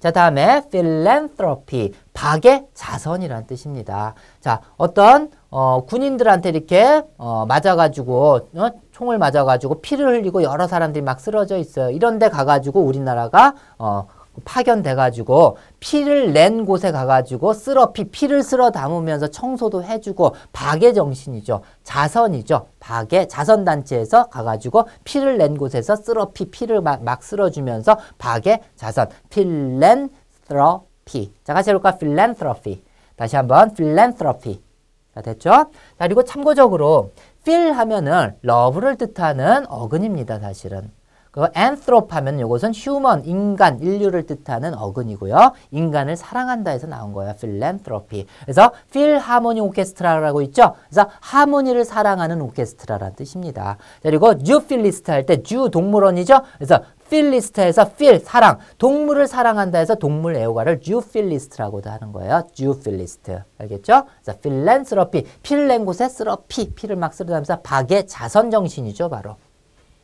자, 다음에 philanthropy. 박의 자선이라는 뜻입니다. 자, 어떤 어, 군인들한테 이렇게 어, 맞아가지고 어, 총을 맞아가지고 피를 흘리고 여러 사람들이 막 쓰러져 있어요. 이런데 가가지고 우리나라가 어, 파견돼가지고 피를 낸 곳에 가가지고 쓸어 피 피를 쓸어 담으면서 청소도 해주고 박의 정신이죠. 자선이죠. 박의 자선 단체에서 가가지고 피를 낸 곳에서 쓸어 피 피를 막, 막 쓸어주면서 박의 자선. 필랜트로피. 자 같이 해볼까? 필랜트로피. 다시 한번 필랜트로피. 자 됐죠? 자 그리고 참고적으로 feel 하면은 love를 뜻하는 어근입니다 사실은 그 anthrope 하면 이것은 human, 인간, 인류를 뜻하는 어근이고요. 인간을 사랑한다 해서 나온 거예요. philanthropy. 그래서 philharmonic orchestra라고 있죠. 그래서 하모니를 사랑하는 오케스트라라는 뜻입니다. 그리고 zoophilist 할때 zoo 동물원이죠. 그래서 philist에서 phil 사랑, 동물을 사랑한다 해서 동물 애호가를 zoophilist라고도 하는 거예요. zoophilist. 알겠죠? philanthropy, 피를 낸 곳에 쓰러 피, 피를 막 쓰러다면서 박의 자선 정신이죠, 바로.